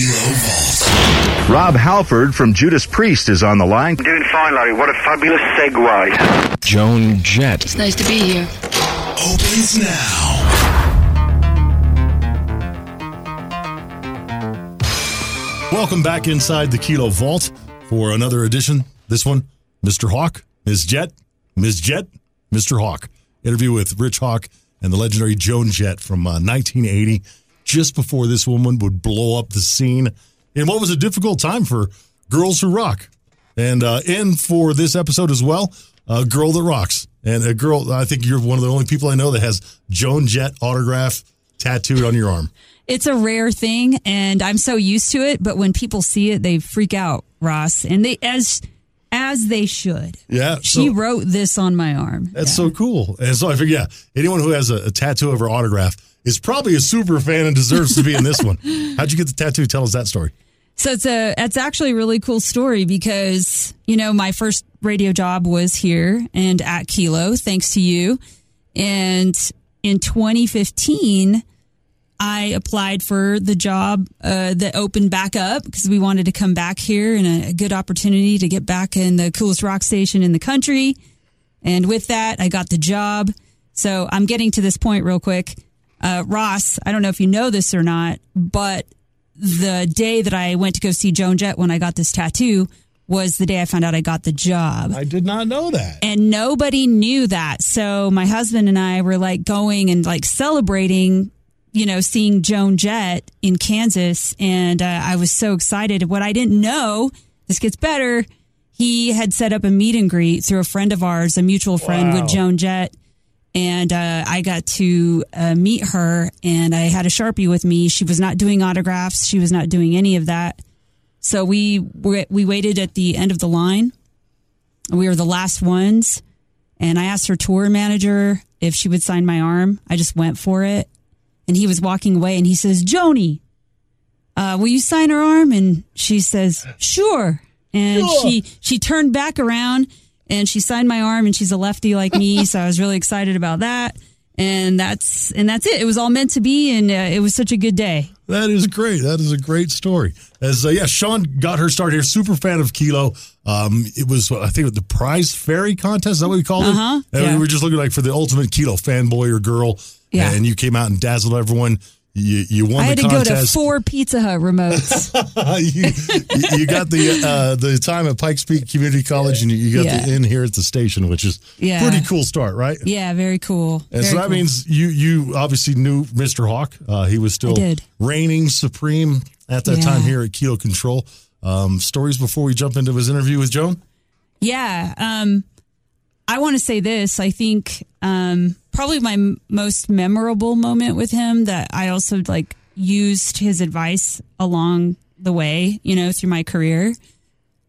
Kilo Vault. Rob Halford from Judas Priest is on the line. Doing fine, Larry. What a fabulous segue. Joan Jett. It's nice to be here. Opens now. Welcome back inside the Kilo Vault for another edition. This one, Mr. Hawk, Ms. Jett, Ms. Jett, Mr. Hawk. Interview with Rich Hawk and the legendary Joan Jett from uh, 1980, just before this woman would blow up the scene in what was a difficult time for girls who rock. And uh, and for this episode as well, a girl that rocks. And a girl, I think you're one of the only people I know that has Joan Jett autograph tattooed on your arm. It's a rare thing, and I'm so used to it. But when people see it, they freak out, Ross, and they as as they should. Yeah, She so- wrote this on my arm. That's so cool. And so I figure, yeah, anyone who has a, a tattoo of her autograph is probably a super fan and deserves to be in this one. How'd you get the tattoo? Tell us that story. So it's a it's actually a really cool story because you know my first radio job was here and at Kilo, thanks to you. And in 2015, I applied for the job uh, that opened back up because we wanted to come back here and a, a good opportunity to get back in the coolest rock station in the country. And with that, I got the job. So I'm getting to this point real quick. Uh, Ross, I don't know if you know this or not, but the day that I went to go see Joan Jett when I got this tattoo was the day I found out I got the job. I did not know that. And nobody knew that. So my husband and I were like going and like celebrating, you know, seeing Joan Jett in Kansas. And uh, I was so excited. What I didn't know, this gets better. He had set up a meet and greet through a friend of ours, a mutual friend Wow. with Joan Jett. And uh, I got to uh, meet her, and I had a sharpie with me. She was not doing autographs. She was not doing any of that. So we were, we waited at the end of the line. We were the last ones, and I asked her tour manager if she would sign my arm. I just went for it, and he was walking away, and he says, "Joni, uh, will you sign her arm?" And she says, "Sure." And she she turned back around and she signed my arm, and she's a lefty like me, so I was really excited about that. And that's and that's it. It was all meant to be, and uh, it was such a good day. That is great. That is a great story. As uh, yeah, Shawn got her start here. Super fan of Kilo. Um, it was I think the prize fairy contest. Is that what we called Uh-huh, it? And yeah. we were just looking like for the ultimate Kilo fanboy or girl. Yeah. And you came out and dazzled everyone. You, you won I had to go to four Pizza Hut remotes. you, you got the uh, the time at Pikes Peak Community College, and you got Yeah. the in here at the station, which is Yeah. pretty cool start, right? yeah, very cool. And Very so that cool. means you you obviously knew Mr. Hawk. Uh, he was still reigning supreme at that Yeah. time here at Kilo Control. Um, stories before we jump into his interview with Joan. Yeah. Um, I want to say this. I think um, probably my m- most memorable moment with him that I also like used his advice along the way, you know, through my career.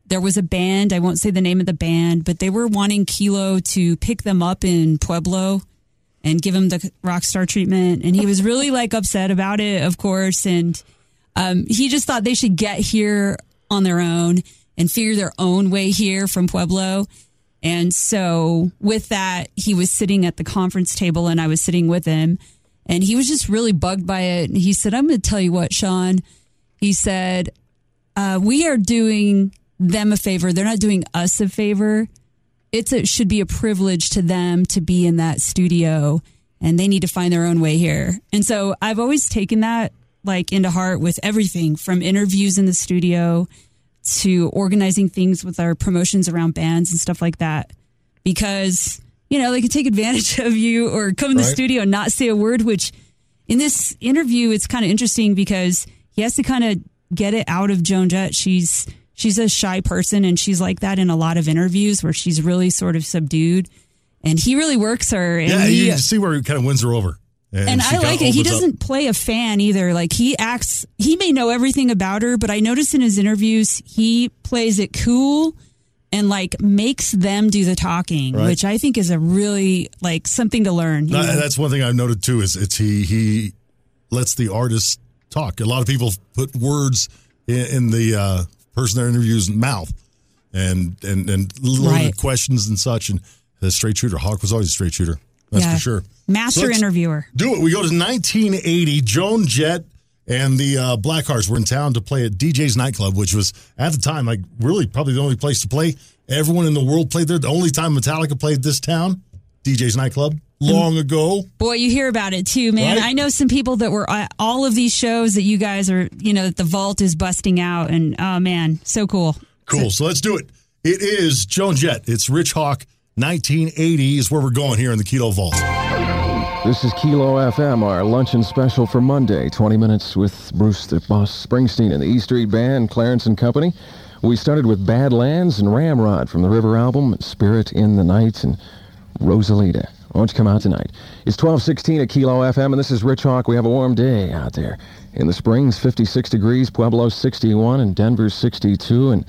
There was a band, I won't say the name of the band, but they were wanting Kilo to pick them up in Pueblo and give him the rock star treatment. And he was really like upset about it, of course. And um, he just thought they should get here on their own and figure their own way here from Pueblo. And so with that, he was sitting at the conference table and I was sitting with him and he was just really bugged by it. And he said, I'm going to tell you what, Shawn, he said, uh, we are doing them a favor. They're not doing us a favor. It's a, it should be a privilege to them to be in that studio and they need to find their own way here. And so I've always taken that like into heart with everything from interviews in the studio to organizing things with our promotions around bands and stuff like that because you know they could take advantage of you or come in the Right. studio and not say a word which in this interview it's kind of interesting because he has to kind of get it out of Joan Jett she's she's a shy person and she's like that in a lot of interviews where she's really sort of subdued and he really works her and Yeah, he, you see where he kind of wins her over. And she I like it. He doesn't play a fan either. Like he acts, he may know everything about her, but I notice in his interviews, he plays it cool and like makes them do the talking, Right. which I think is a really like something to learn. No, that's one thing I've noted too. Is it's he he lets the artist talk. A lot of people put words in, in the uh, person they're interview's mouth, and and and loaded Right. questions and such. And a straight shooter. Hawk was always a straight shooter. That's Yeah. for sure. Master So interviewer. Do it. We go to 1980. Joan Jett and the uh, Blackhearts were in town to play at DJ's nightclub, which was at the time like really probably the only place to play. Everyone in the world played there. The only time Metallica played this town, DJ's nightclub, long ago. Boy, you hear about it too, man. Right? I know some people that were at all of these shows that you guys are, you know, that the vault is busting out, and oh man, so cool. Cool. So let's do it. It is Joan Jett. It's Rich Hawk. 1980 is where we're going here in the Kilo Vault. This is Kilo FM, our luncheon special for Monday. 20 minutes with Bruce the Boss Springsteen and the E Street Band, Clarence and Company. We started with Badlands and Ramrod from the River album, Spirit in the Night, and Rosalita. Why don't you come out tonight? It's 1216 at Kilo FM, and this is Rich Hawk. We have a warm day out there. In the Springs, 56 degrees, Pueblo 61, and Denver 62, and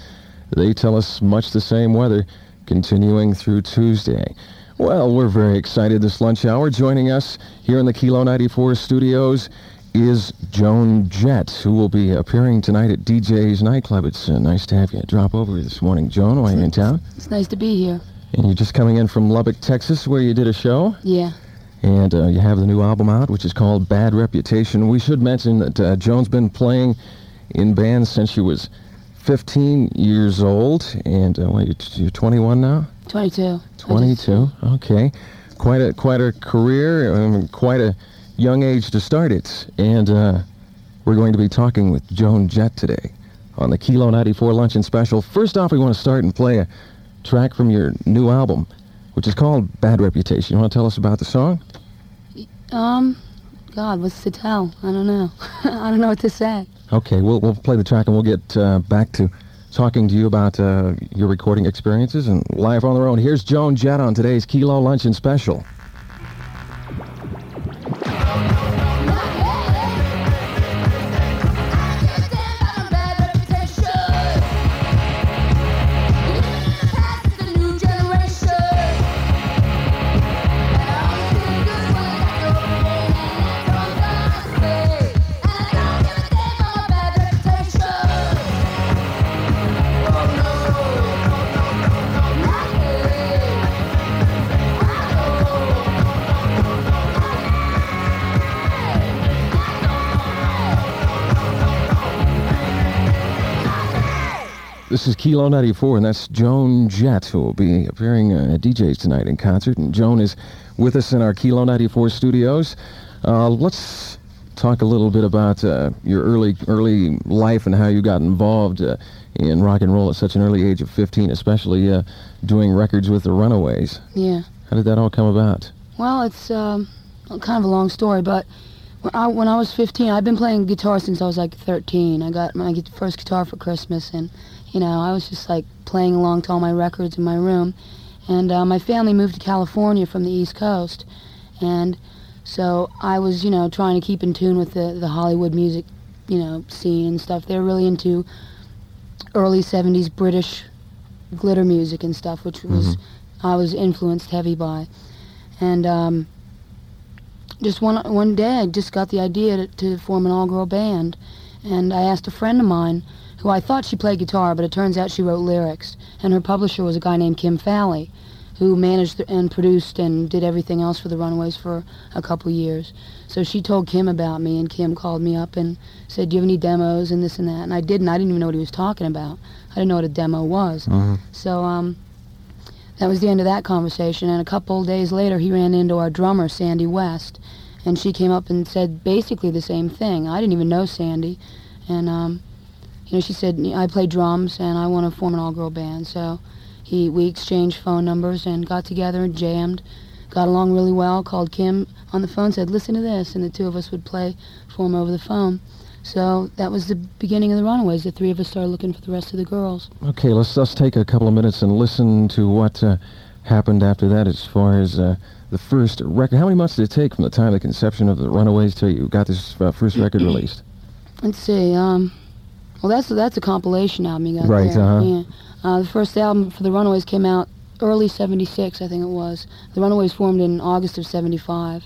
they tell us much the same weather continuing through Tuesday. Well, we're very excited this lunch hour. Joining us here in the Kilo 94 studios is Joan Jett, who will be appearing tonight at DJ's nightclub. It's uh, nice to have you drop over this morning, Joan, while you're in town. It's nice to be here. And you're just coming in from Lubbock, Texas, where you did a show. Yeah. And uh, you have the new album out, which is called Bad Reputation. We should mention that uh, Joan's been playing in bands since she was 15 years old. And uh, what, you're- you're 21 now? 22. 22. Okay, quite a quite a career, um, quite a young age to start it, and uh, we're going to be talking with Joan Jett today on the Kilo 94 Luncheon Special. First off, we want to start and play a track from your new album, which is called Bad Reputation. You want to tell us about the song? Um, God, what's to tell? I don't know. I don't know what to say. Okay, we'll we'll play the track and we'll get uh, back to talking to you about uh, your recording experiences and life on the road. Here's Joan Jett on today's Kilo Luncheon Special. This is Kilo 94, and that's Joan Jett, who will be appearing uh, at DJ's tonight in concert. And Joan is with us in our Kilo 94 studios. Uh, let's talk a little bit about uh, your early early life and how you got involved uh, in rock and roll at such an early age of 15, especially uh, doing records with the Runaways. Yeah. How did that all come about? Well, it's um, kind of a long story, but when I, when I was 15, I've been playing guitar since I was like 13. I got my first guitar for Christmas, and you know, I was just like playing along to all my records in my room. And uh, my family moved to California from the East Coast, and so I was, you know, trying to keep in tune with the the Hollywood music, you know, scene and stuff. They're really into early 70s British glitter music and stuff, which was I was influenced heavy by. And um, just one one day, I just got the idea to, to form an all-girl band, and I asked a friend of mine, who I thought she played guitar, but it turns out she wrote lyrics, and her publisher was a guy named Kim Fowley, who managed and produced and did everything else for the Runaways for a couple years. So she told Kim about me, and Kim called me up and said, "Do you have any demos and this and that?" And I didn't. I didn't even know what he was talking about. I didn't know what a demo was. So um, that was the end of that conversation. And a couple days later, he ran into our drummer, Sandy West, and she came up and said basically the same thing. I didn't even know Sandy, and um, you know, she said I play drums and I want to form an all-girl band. So he we exchanged phone numbers and got together and jammed. Got along really well. Called Kim on the phone, said, "Listen to this," and the two of us would play for him over the phone. So that was the beginning of the Runaways. The three of us started looking for the rest of the girls. Okay, let's let's take a couple of minutes and listen to what uh, happened after that as far as uh, the first record. How many months did it take from the time of the conception of the Runaways till you got this uh, first record released? Let's see. Um, well, that's that's a compilation album you got Right, there. uh-huh. Yeah. Uh, the first album for the Runaways came out early '76, I think it was. The Runaways formed in August of '75.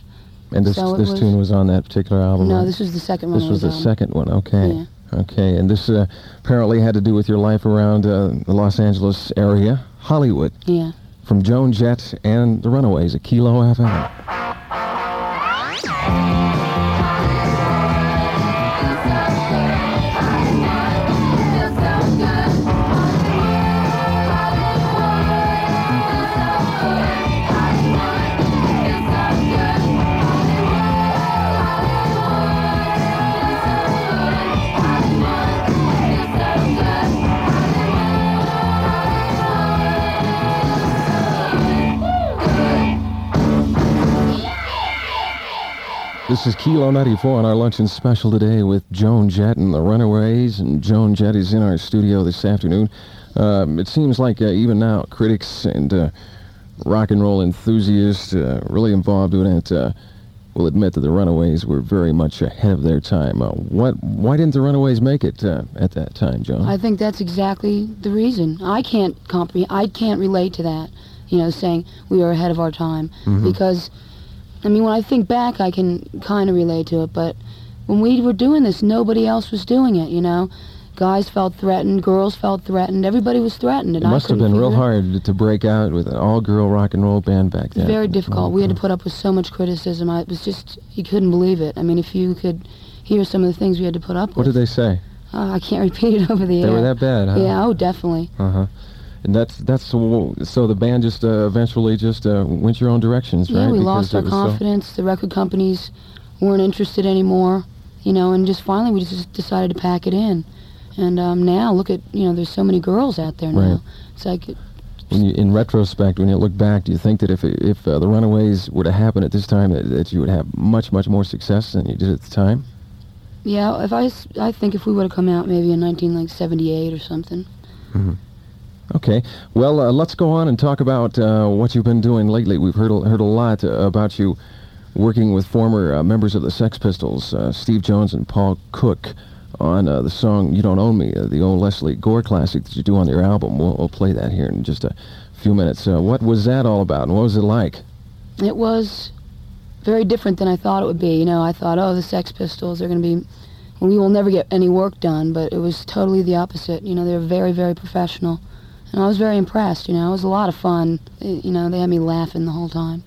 And this So this was- tune was on that particular album. No, right? this was the second one. This was the album. second one. Okay. Yeah. Okay, and this uh, apparently had to do with your life around uh, the Los Angeles area, Hollywood, Yeah. from Joan Jett and the Runaways at Kilo FM. This is Kilo 94 on our luncheon special today with Joan Jett and the Runaways. And Joan Jett is in our studio this afternoon. Um, it seems like uh, even now, critics and uh, rock and roll enthusiasts uh, really involved in it uh, will admit that the Runaways were very much ahead of their time. Uh, what? Why didn't the Runaways make it uh, at that time, Joan? I think that's exactly the reason. I can't comprehend. I can't relate to that. You know, saying we were ahead of our time because, I mean, when I think back, I can kind of relate to it. But when we were doing this, nobody else was doing it. You know, guys felt threatened, girls felt threatened, everybody was threatened, and it I must have been real hard to break out with an all-girl rock and roll band back then. Very difficult. We had to put up with so much criticism. I, it was just you couldn't believe it. I mean, if you could hear some of the things we had to put up with. What did they say? uh, I can't repeat it over the They air. They were that bad, huh? Yeah. Oh, definitely. Uh huh. And that's that's so so the band just uh, eventually just uh, went your own directions, right? Yeah, we Because lost our was so- confidence. The record companies weren't interested anymore, you know, and just finally we just decided to pack it in. And um, now look at you know, there's so many girls out there now. Right. It's like you, in retrospect, when you look back, do you think that if if uh, the Runaways were to happen at this time, that, that you would have much much more success than you did at the time? yeah, if I I think if we would have come out maybe in 1978 or something. Okay. Well, uh, let's go on and talk about uh, what you've been doing lately. We've heard a, heard a lot about you working with former uh, members of the Sex Pistols, uh, Steve Jones and Paul Cook, on uh, the song "You Don't Own Me," uh, the old Lesley Gore classic that you do on your album. We'll, we'll play that here in just a few minutes. What was that all about, and what was it like? It was very different than I thought it would be. You know, I thought, oh, the Sex Pistols are going to be, we will never get any work done. But it was totally the opposite. You know, they were very, very professional, and I was very impressed. You know, it was a lot of fun. It- you know, they had me laughing the whole time.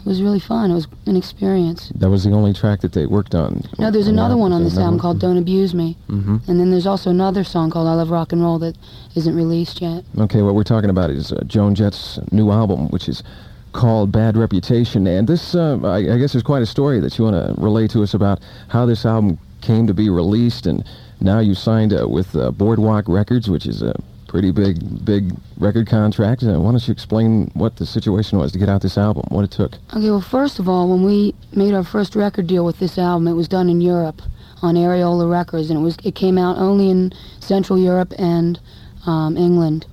It was really fun. It was an experience. That was the only track that they worked on. No, there's another one on this album called Don't. "Don't Abuse Me," hmm and then there's also another song called "I Love Rock and Roll" that isn't released yet. Okay, what we're talking about is uh, Joan Jett's new album, which is called Bad Reputation. And this, uh, I, I guess, is quite a story that you want to relay to us about how this album came to be released. And now you signed uh, with uh, Boardwalk Records, which is a pretty big, big record contract. Uh, why don't you explain what the situation was to get out this album, what it took? Okay, well, first of all, when we made our first record deal with this album, it was done in Europe on Ariola Records, and it was it came out only in Central Europe and um, England,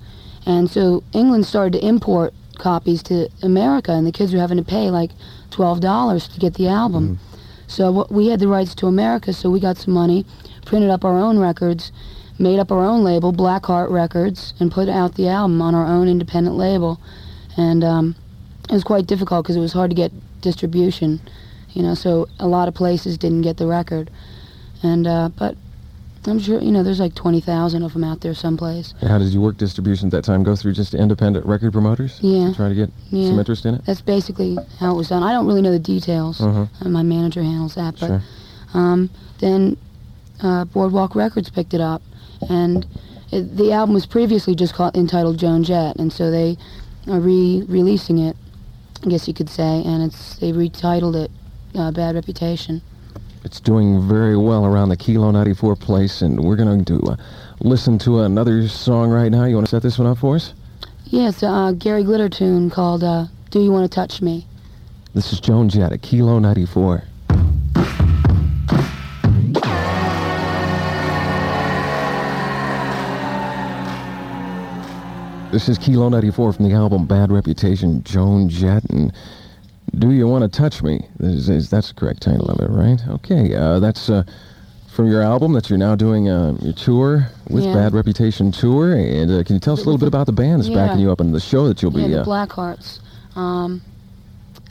and so England started to import copies to America, and the kids were having to pay like twelve dollars to get the album. So what, we had the rights to America, so we got some money, printed up our own records, made up our own label, Blackheart Records, and put out the album on our own independent label, and. Um, it was quite difficult because it was hard to get distribution, you know. So a lot of places didn't get the record, and uh, but I'm sure you know there's like twenty thousand of them out there someplace. How did you work distribution at that time? Go through just independent record promoters? Yeah. To try to get Yeah. some interest in it? That's basically how it was done. I don't really know the details. Uh-huh. Uh, my manager handles that, but Sure. um, then uh, Boardwalk Records picked it up, and it, the album was previously just called entitled Joan Jett, and so they are re-releasing it, I guess you could say, and it's they retitled it uh, Bad Reputation. It's doing very well around the Kilo 94 place, and we're going to uh, listen to another song right now. You want to set this one up for us? Yeah, a uh, Gary Glitter tune called uh, Do You Want to Touch Me? This is Joan Jett at Kilo 94. This is Kilo 94 from the album Bad Reputation, Joan Jett, and Do You Want to Touch Me? Is, is, that's the correct title of it, right? Okay, uh, that's uh, from your album that you're now doing uh, your tour with Yeah. Bad Reputation Tour. And uh, can you tell us a little bit about the band that's Yeah. backing you up and the show that you'll be... Yeah, the uh, Blackhearts. Um,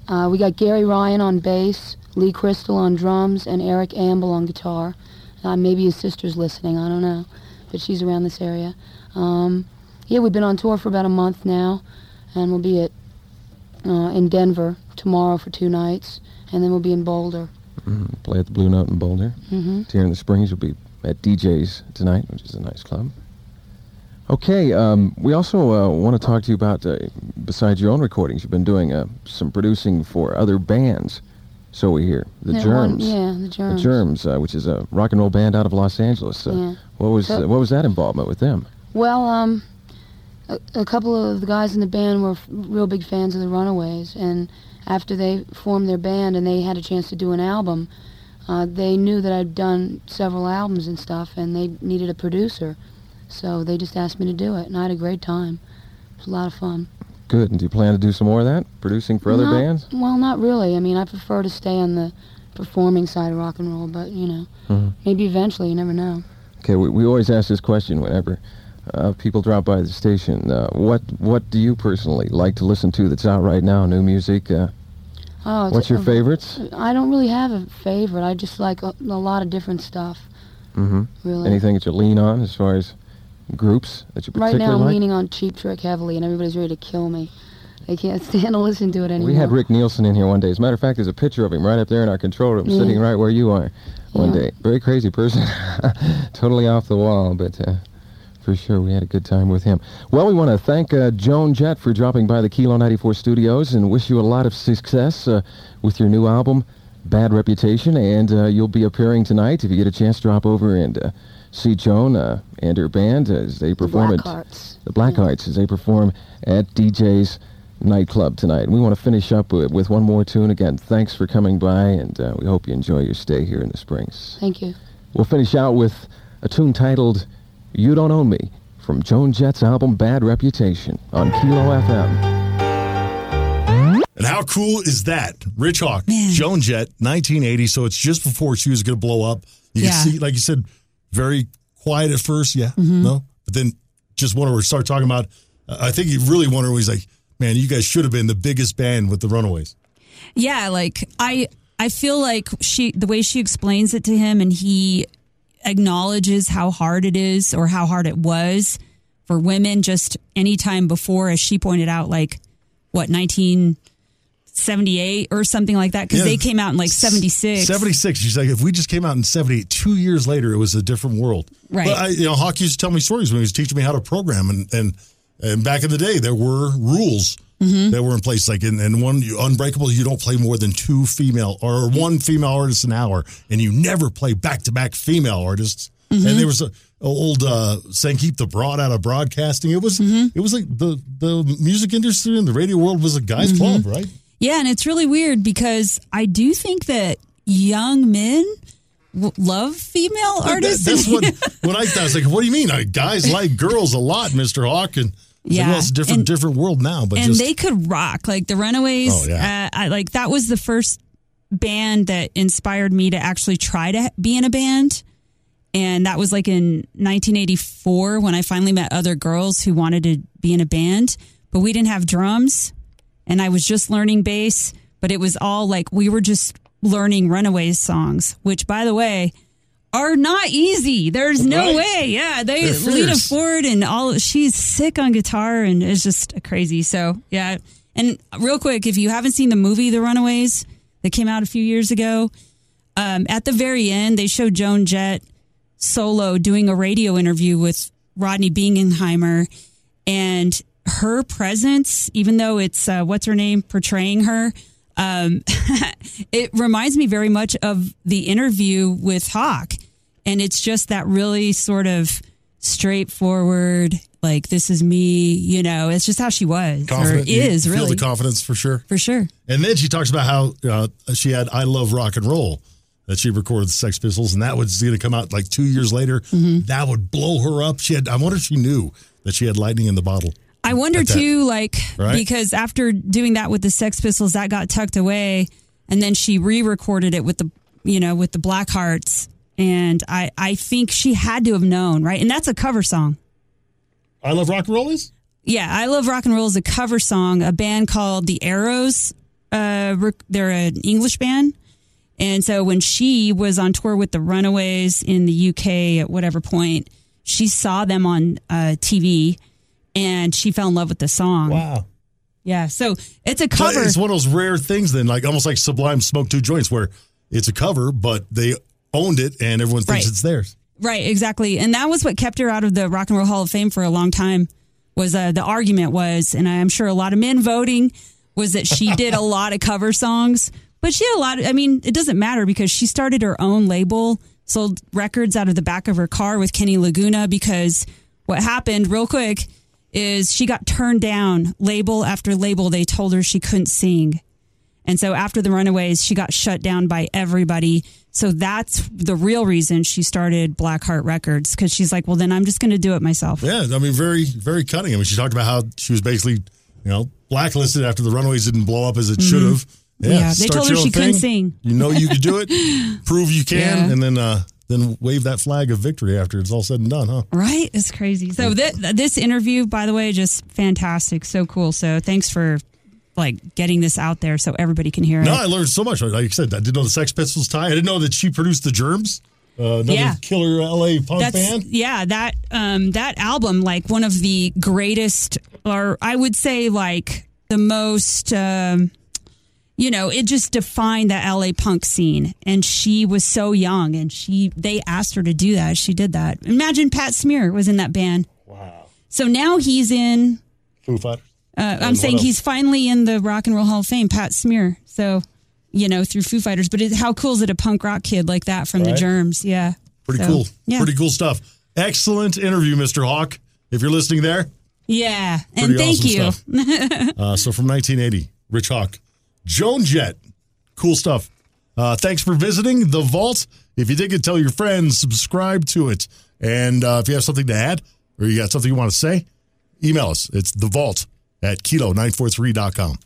uh, we got Gary Ryan on bass, Lee Crystal on drums, and Eric Ambel on guitar. Uh, maybe his sister's listening, I don't know, but she's around this area. Um, yeah, we've been on tour for about a month now, and we'll be at uh, in Denver tomorrow for two nights, and then we'll be in Boulder. Mhm, play at the Blue Note in Boulder. hmm Here in the Springs, we'll be at DJ's tonight, which is a nice club. Okay, um, we also uh, want to talk to you about, uh, besides your own recordings, you've been doing uh, some producing for other bands. So we hear the Germs. one- yeah, the The Germs. Germs, uh, which is a rock and roll band out of Los Angeles. Uh, Yeah. What was So- uh, what was that involvement with them? Well, um, a, a couple of the guys in the band were f- real big fans of the Runaways, and after they formed their band and they had a chance to do an album, uh, they knew that I'd done several albums and stuff, and they needed a producer, so they just asked me to do it, and I had a great time. It was a lot of fun. Good. And do you plan to do some more of that? Producing for other Not- bands? Well, not really. I mean, I prefer to stay on the performing side of rock and roll, but you know, Mhm. maybe eventually. You never know. Okay, we, we always ask this question whenever uh, people drop by the station. Uh, what what do you personally like to listen to that's out right now? New music? Uh, Oh, what's your favorites? I don't really have a favorite. I just like a, a lot of different stuff. hmm Really. Anything that you lean on as far as groups that you Right particularly now, I'm like? leaning on Cheap Trick heavily, and everybody's ready to kill me. They can't stand to listen to it anymore. We had Rick Nielsen in here one day. As a matter of fact, there's a picture of him right up there in our control room, Yeah. sitting right where you are one Yeah. day. Very crazy person. totally off the wall, but uh, for sure we had a good time with him. Well, we want to thank uh, Joan Jett for dropping by the Kilo 94 studios and wish you a lot of success uh, with your new album, Bad Reputation. And uh, you'll be appearing tonight. If you get a chance, drop over and uh, see Joan uh, and her band as they the perform at Blackhearts. the Blackhearts as they perform at DJ's nightclub tonight. And we want to finish up with, with one more tune. Again, thanks for coming by, and uh, we hope you enjoy your stay here in the Springs. Thank you. We'll finish out with a tune titled You Don't Own Me from Joan Jett's album Bad Reputation on Kilo FM. And how cool is that? Rich Hawk, Man. Joan Jett, 1980. So it's just before she was going to blow up. You Yeah. can see, like you said, very quiet at first. Yeah. Mm-hmm. No. But then just want to start talking about, uh, I think you really wonder, he's like, man, you guys should have been the biggest band with the Runaways. Yeah, like I I feel like she the way she explains it to him and he acknowledges how hard it is or how hard it was for women just any time before as she pointed out like what 1978 or something like that cuz Yeah. they came out in like 76. 76. She's like, if we just came out in 78, two years later, it was a different world. Right. But I, you know, Hawk used to tell me stories when he was teaching me how to program. And, and, and back in the day, there were rules Mm-hmm. that were in place. Like in, in one, you, Unbreakable, you don't play more than two female or one female artist an hour. And you never play back to back female artists. Mm-hmm. And there was a, old uh, saying, keep the broad out of broadcasting. It was, Mm-hmm. it was like the, the music industry and the radio world was a guy's Mm-hmm. club, right? Yeah, and it's really weird because I do think that young men love female That- artists. that's what when I thought I was like, what do you mean? Guys like girls a lot, Mister Hawk, and it's like, Yeah, well, it's a different and- different world now. But and just they could rock like the Runaways. Oh, yeah. uh, I, like that was the first band that inspired me to actually try to be in a band, and that was like in 1984 when I finally met other girls who wanted to be in a band, but we didn't have drums, and I was just learning bass. But it was all like we were just learning Runaways songs, which by the way. Are not easy. There's no Right. way. Yeah, they Lita. Ford and all. She's sick on guitar and it's just crazy. So yeah. And real quick, if you haven't seen the movie The Runaways that came out a few years ago, um, at the very end they show Joan Jett solo doing a radio interview with Rodney Bingenheimer, and her presence, even though it's uh, what's her name portraying her. Um, it reminds me very much of the interview with Hawk. And it's just that really sort of straightforward, like, this is me, you know, it's just how she was confident. or You is feel really the confidence for sure. for sure. And then she talks about how uh, she had "I Love Rock and Roll" that she recorded the Sex Pistols, and that was going to come out like two years later. Mm-hmm. That would blow her up. She had. I wonder if she knew that she had lightning in the bottle. I wonder too, like, Right? because after doing that with the Sex Pistols, that got tucked away, and then she re-recorded it with the, you know, with the Black Hearts, and I, I think she had to have known, right? And that's a cover song. "I Love Rock and Roll" is. Yeah, I love rock and roll is a cover song. A band called the Arrows. Uh, rec- they're an English band, and so when she was on tour with the Runaways in the UK at whatever point, she saw them on uh, TV, and she fell in love with the song. Wow. Yeah, so it's a So cover. It's one of those rare things, then, like almost like Sublime "Smoke Two Joints," where it's a cover, but they owned it, and everyone thinks Right. it's theirs. Right, exactly. And that was what kept her out of the Rock and Roll Hall of Fame for a long time. Was uh, the argument was, and I'm sure a lot of men voting was that she did a lot of cover songs, but she had a lot. Of, I mean, it doesn't matter because she started her own label, sold records out of the back of her car with Kenny Laguna. Because what happened, real quick, is she got turned down label after label. They told her she couldn't sing. And so after the Runaways, she got shut down by everybody. So that's the real reason she started Blackheart Records because she's like, well, then I'm just going to do it myself. Yeah, I mean, very, very cutting. I mean, she talked about how she was basically, you know, blacklisted after the Runaways didn't blow up as it should have. Yeah, Mm-hmm. Yeah, they told her she couldn't sing. You know you could do it. prove you can, Yeah. and then uh, then wave that flag of victory after it's all said and done, huh? Right? It's crazy. So th- this interview, by the way, just fantastic. So cool. So thanks for like getting this out there so everybody can hear No, it. No, I learned so much. Like I said, I didn't know the Sex Pistols tie. I didn't know that she produced the Germs, uh, another Yeah. killer LA punk That's band. yeah, that um that album like one of the greatest or I would say like the most um you know, it just defined the LA punk scene and she was so young and she they asked her to do that. She did that. Imagine Pat Smear was in that band. Wow. So now he's in Foo Fighters. uh, I'm saying else? he's finally in the Rock and Roll Hall of Fame, Pat Smear. So, you know, through Foo Fighters. But it, how cool is it a punk rock kid like that from the Germs? Yeah. Pretty So, cool. Yeah. Pretty cool stuff. Excellent interview, Mr. Hawk. If you're listening there, Yeah. And thank you. uh, so from 1980, Rich Hawk, Joan Jett, cool stuff. Uh, thanks for visiting the vault. If you dig it, tell your friends, subscribe to it, and uh, if you have something to add or you got something you want to say, email us. It's the vault at kilo943.com.